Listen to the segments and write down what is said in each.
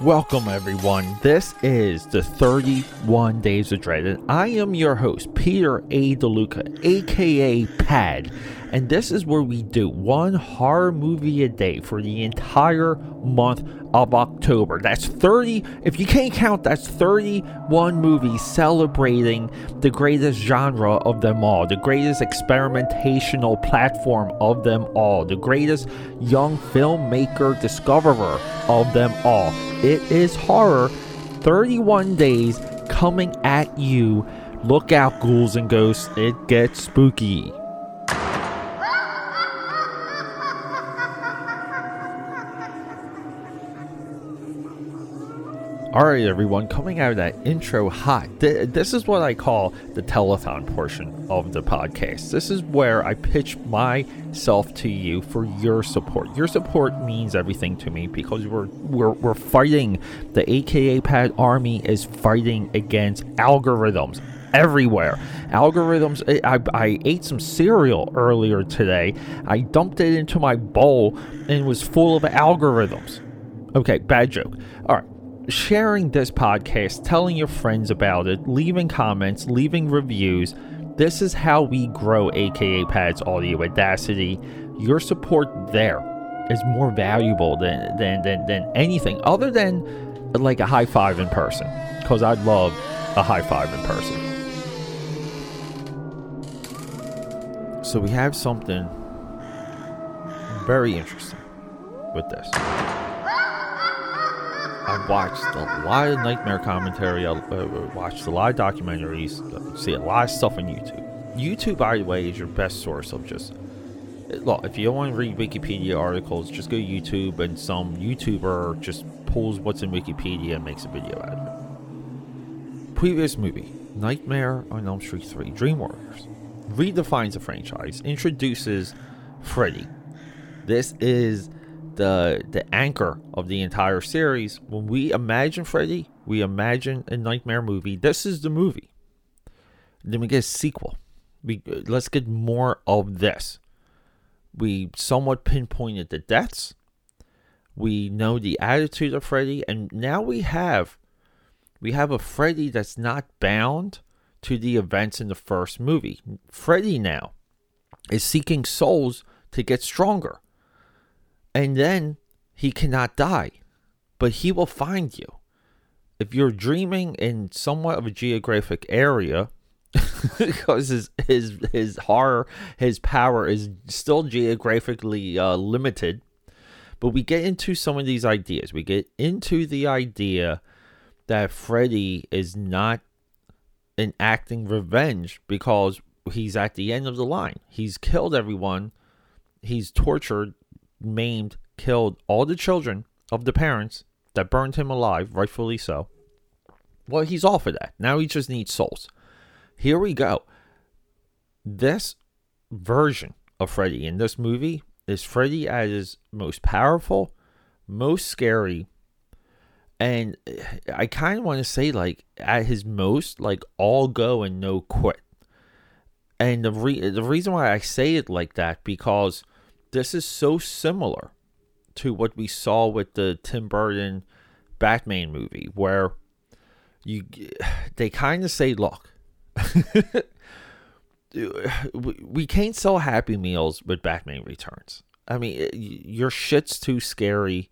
Welcome, everyone. This is the 31 Days of Dread, and I am your host, Peter A. DeLuca, aka Pad. And this is where we do one horror movie a day for the entire month of October. That's 30, if you can't count, that's 31 movies celebrating the greatest genre of them all, the greatest experimentational platform of them all, the greatest young filmmaker discoverer of them all. It is horror. 31 days coming at you. Look out, ghouls and ghosts. It gets spooky. All right, everyone, coming out of that intro hot. Th- this is what I call the telethon portion of the podcast. This is where I pitch myself to you for your support. Your support means everything to me because we're we're, we're fighting. The AKA Pad Army is fighting against algorithms everywhere. Algorithms. Eh, I, I ate some cereal earlier today. I dumped it into my bowl and it was full of algorithms. Okay, bad joke. All right sharing this podcast, telling your friends about it, leaving comments, leaving reviews. This is how we grow AKA Pads Audio Audacity. Your support there is more valuable than than than, than anything other than like a high five in person. Because I'd love a high five in person. So we have something very interesting with this. I've watched a lot of nightmare commentary. I uh, watched a lot of documentaries. See a lot of stuff on YouTube. YouTube, by the way, is your best source of just. Look, if you don't want to read Wikipedia articles, just go to YouTube and some YouTuber just pulls what's in Wikipedia and makes a video out of it. Previous movie Nightmare on Elm Street 3 Dream Warriors redefines the franchise, introduces Freddy. This is the the anchor of the entire series. When we imagine Freddy, we imagine a nightmare movie. This is the movie. Then we get a sequel. We let's get more of this. We somewhat pinpointed the deaths. We know the attitude of Freddy, and now we have we have a Freddy that's not bound to the events in the first movie. Freddy now is seeking souls to get stronger and then he cannot die, but he will find you. If you're dreaming in somewhat of a geographic area, because his his his horror, his power is still geographically uh, limited. But we get into some of these ideas. We get into the idea that Freddy is not enacting revenge because he's at the end of the line. He's killed everyone. He's tortured maimed, killed all the children of the parents that burned him alive, rightfully so. Well, he's all for that. Now he just needs souls. Here we go. This version of Freddy in this movie is Freddy at his most powerful, most scary, and I kind of want to say like at his most like all go and no quit. And the re- the reason why I say it like that because this is so similar to what we saw with the Tim Burton Batman movie, where you they kind of say, "Look, we can't sell Happy Meals with Batman Returns. I mean, your shit's too scary."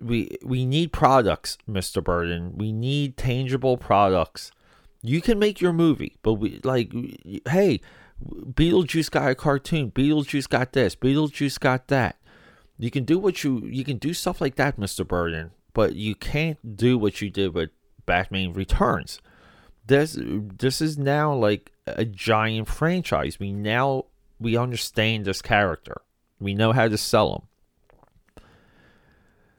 We we need products, Mr. Burton. We need tangible products. You can make your movie, but we like hey, Beetlejuice got a cartoon. Beetlejuice got this. Beetlejuice got that. You can do what you you can do stuff like that, Mr. Burton, but you can't do what you did with Batman Returns. This this is now like a giant franchise. We now we understand this character. We know how to sell him.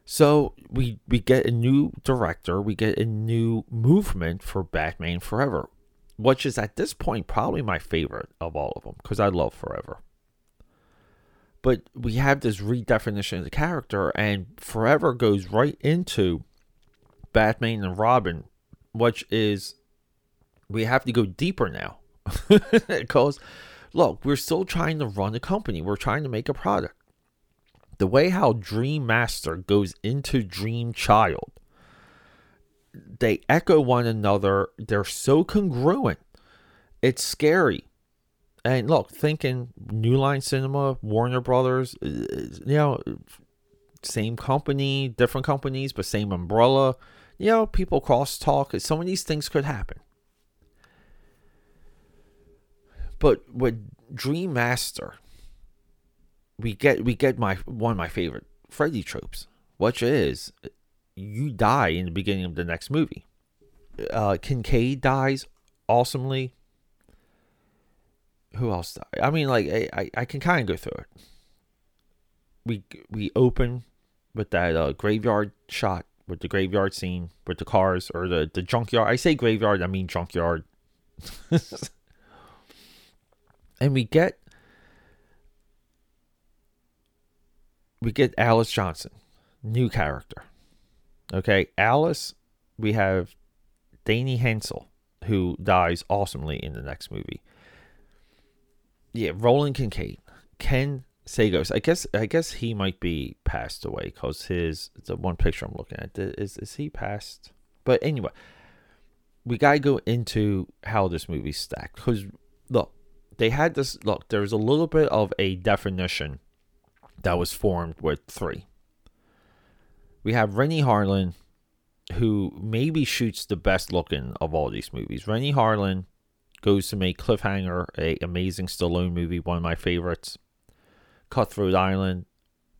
So we we get a new director, we get a new movement for Batman Forever which is at this point probably my favorite of all of them because I love Forever. But we have this redefinition of the character, and Forever goes right into Batman and Robin, which is we have to go deeper now because look, we're still trying to run a company, we're trying to make a product. the way how Dream Master goes into Dream Child, they echo one another. They're so congruent. It's scary. And look, thinking New Line Cinema, Warner Brothers, uh, you know, same company, different companies, but same umbrella. You know, people cross talk. Some of these things could happen. But with Dream Master, we get we get my one of my favorite Freddy tropes, which is you die in the beginning of the next movie. Uh, Kincaid dies awesomely. Who else died? I mean, like I, I, can kind of go through it. We we open with that uh, graveyard shot with the graveyard scene with the cars or the the junkyard. I say graveyard, I mean junkyard. and we get we get Alice Johnson, new character. Okay, Alice, we have Danny Hensel, who dies awesomely in the next movie. Yeah, Roland Kincaid, Ken Sagoes. I guess I guess he might be passed away because his the one picture I'm looking at is is he passed? But anyway, we gotta go into how this movie stacked because look, they had this look. There's a little bit of a definition that was formed with three. We have Renny Harlin, who maybe shoots the best looking of all these movies. Renny Harlin goes to make Cliffhanger, a amazing Stallone movie, one of my favorites. Cutthroat Island,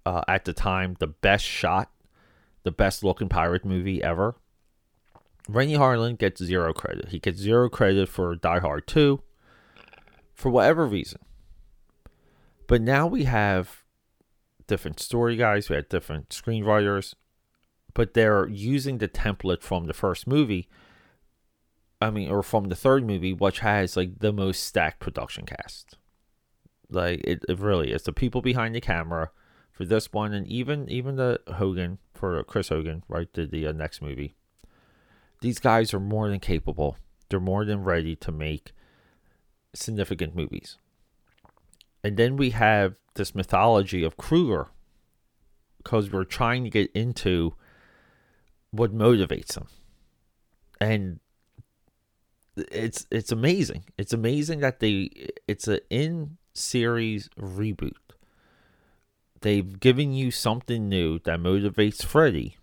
uh, at the time, the best shot, the best looking pirate movie ever. Renny Harlin gets zero credit. He gets zero credit for Die Hard 2 for whatever reason. But now we have different story guys, we had different screenwriters, but they're using the template from the first movie. I mean, or from the third movie, which has like the most stacked production cast. Like it, it really is the people behind the camera for this one, and even even the Hogan for Chris Hogan, right? The the uh, next movie. These guys are more than capable. They're more than ready to make significant movies. And then we have this mythology of Krueger because we're trying to get into what motivates them. And it's it's amazing. It's amazing that they it's an in series reboot. They've given you something new that motivates Freddy.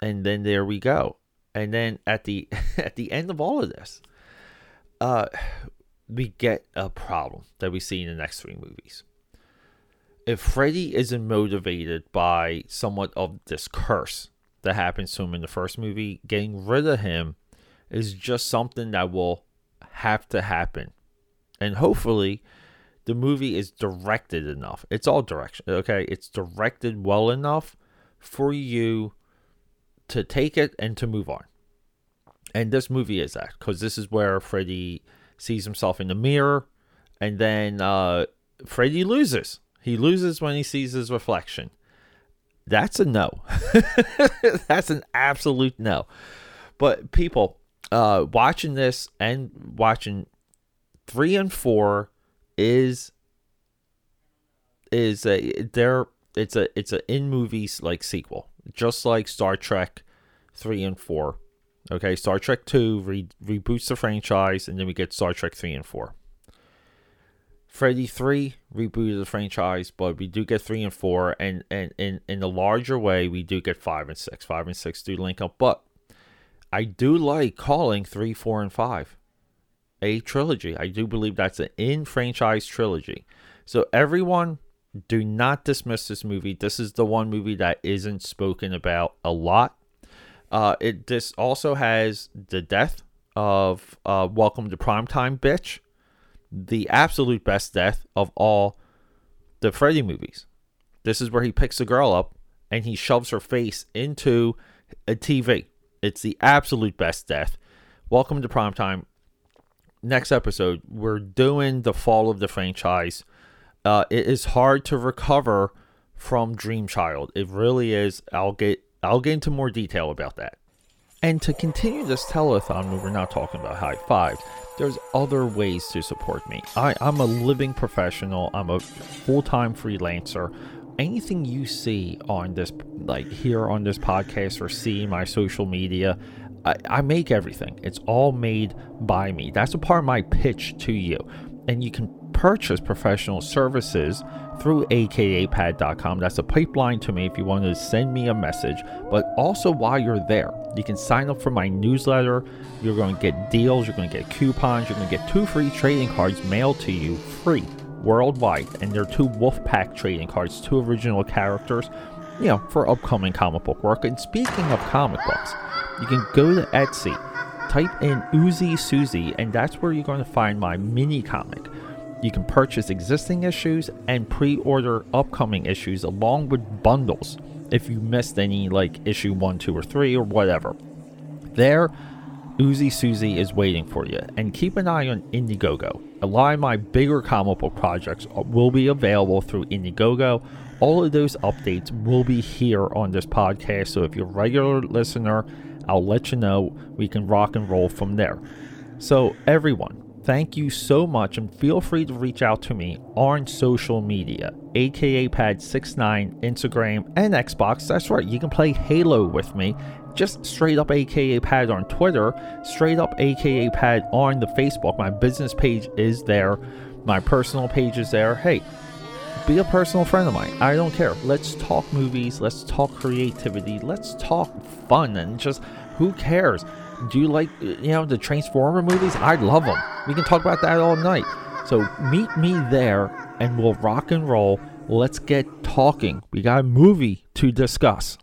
And then there we go. And then at the at the end of all of this, uh we get a problem that we see in the next three movies. If Freddy isn't motivated by somewhat of this curse that happens to him in the first movie, getting rid of him is just something that will have to happen. And hopefully, the movie is directed enough. It's all direction, okay? It's directed well enough for you to take it and to move on. And this movie is that because this is where Freddy sees himself in the mirror, and then uh, Freddy loses. He loses when he sees his reflection. That's a no. That's an absolute no. But people, uh, watching this and watching three and four is is a there it's a it's a in movies like sequel just like star trek 3 and 4 Okay, Star Trek 2 re- reboots the franchise, and then we get Star Trek 3 and 4. Freddy 3 rebooted the franchise, but we do get 3 and 4, and, and, and in the larger way, we do get 5 and 6. 5 and 6 do link up, but I do like calling 3, 4, and 5 a trilogy. I do believe that's an in franchise trilogy. So, everyone, do not dismiss this movie. This is the one movie that isn't spoken about a lot uh, it this also has the death of uh, Welcome to Primetime, bitch, the absolute best death of all the Freddy movies. This is where he picks a girl up and he shoves her face into a TV. It's the absolute best death. Welcome to Primetime. Next episode, we're doing the fall of the franchise. Uh, it is hard to recover from Dream Child. It really is. I'll get I'll get into more detail about that. And to continue this telethon we're not talking about high five, there's other ways to support me. I, I'm a living professional, I'm a full time freelancer. anything you see on this, like here on this podcast or see my social media, I, I make everything. It's all made by me. That's a part of my pitch to you. And you can purchase professional services through akapad.com. That's a pipeline to me if you want to send me a message. But also, while you're there, you can sign up for my newsletter. You're going to get deals, you're going to get coupons, you're going to get two free trading cards mailed to you free worldwide. And they're two Wolfpack trading cards, two original characters, you know, for upcoming comic book work. And speaking of comic books, you can go to Etsy, type in Uzi Susie, and that's where you're going to find my mini comic. You can purchase existing issues and pre order upcoming issues along with bundles if you missed any, like issue 1, 2, or 3, or whatever. There, Uzi Susie is waiting for you. And keep an eye on Indiegogo. A lot of my bigger comic book projects will be available through Indiegogo. All of those updates will be here on this podcast. So if you're a regular listener, I'll let you know. We can rock and roll from there. So, everyone, Thank you so much, and feel free to reach out to me on social media, aka Pad69, Instagram, and Xbox. That's right, you can play Halo with me. Just straight up aka Pad on Twitter, straight up aka Pad on the Facebook. My business page is there, my personal page is there. Hey, be a personal friend of mine. I don't care. Let's talk movies, let's talk creativity, let's talk fun, and just who cares? Do you like, you know, the Transformer movies? I love them. We can talk about that all night. So meet me there and we'll rock and roll. Let's get talking. We got a movie to discuss.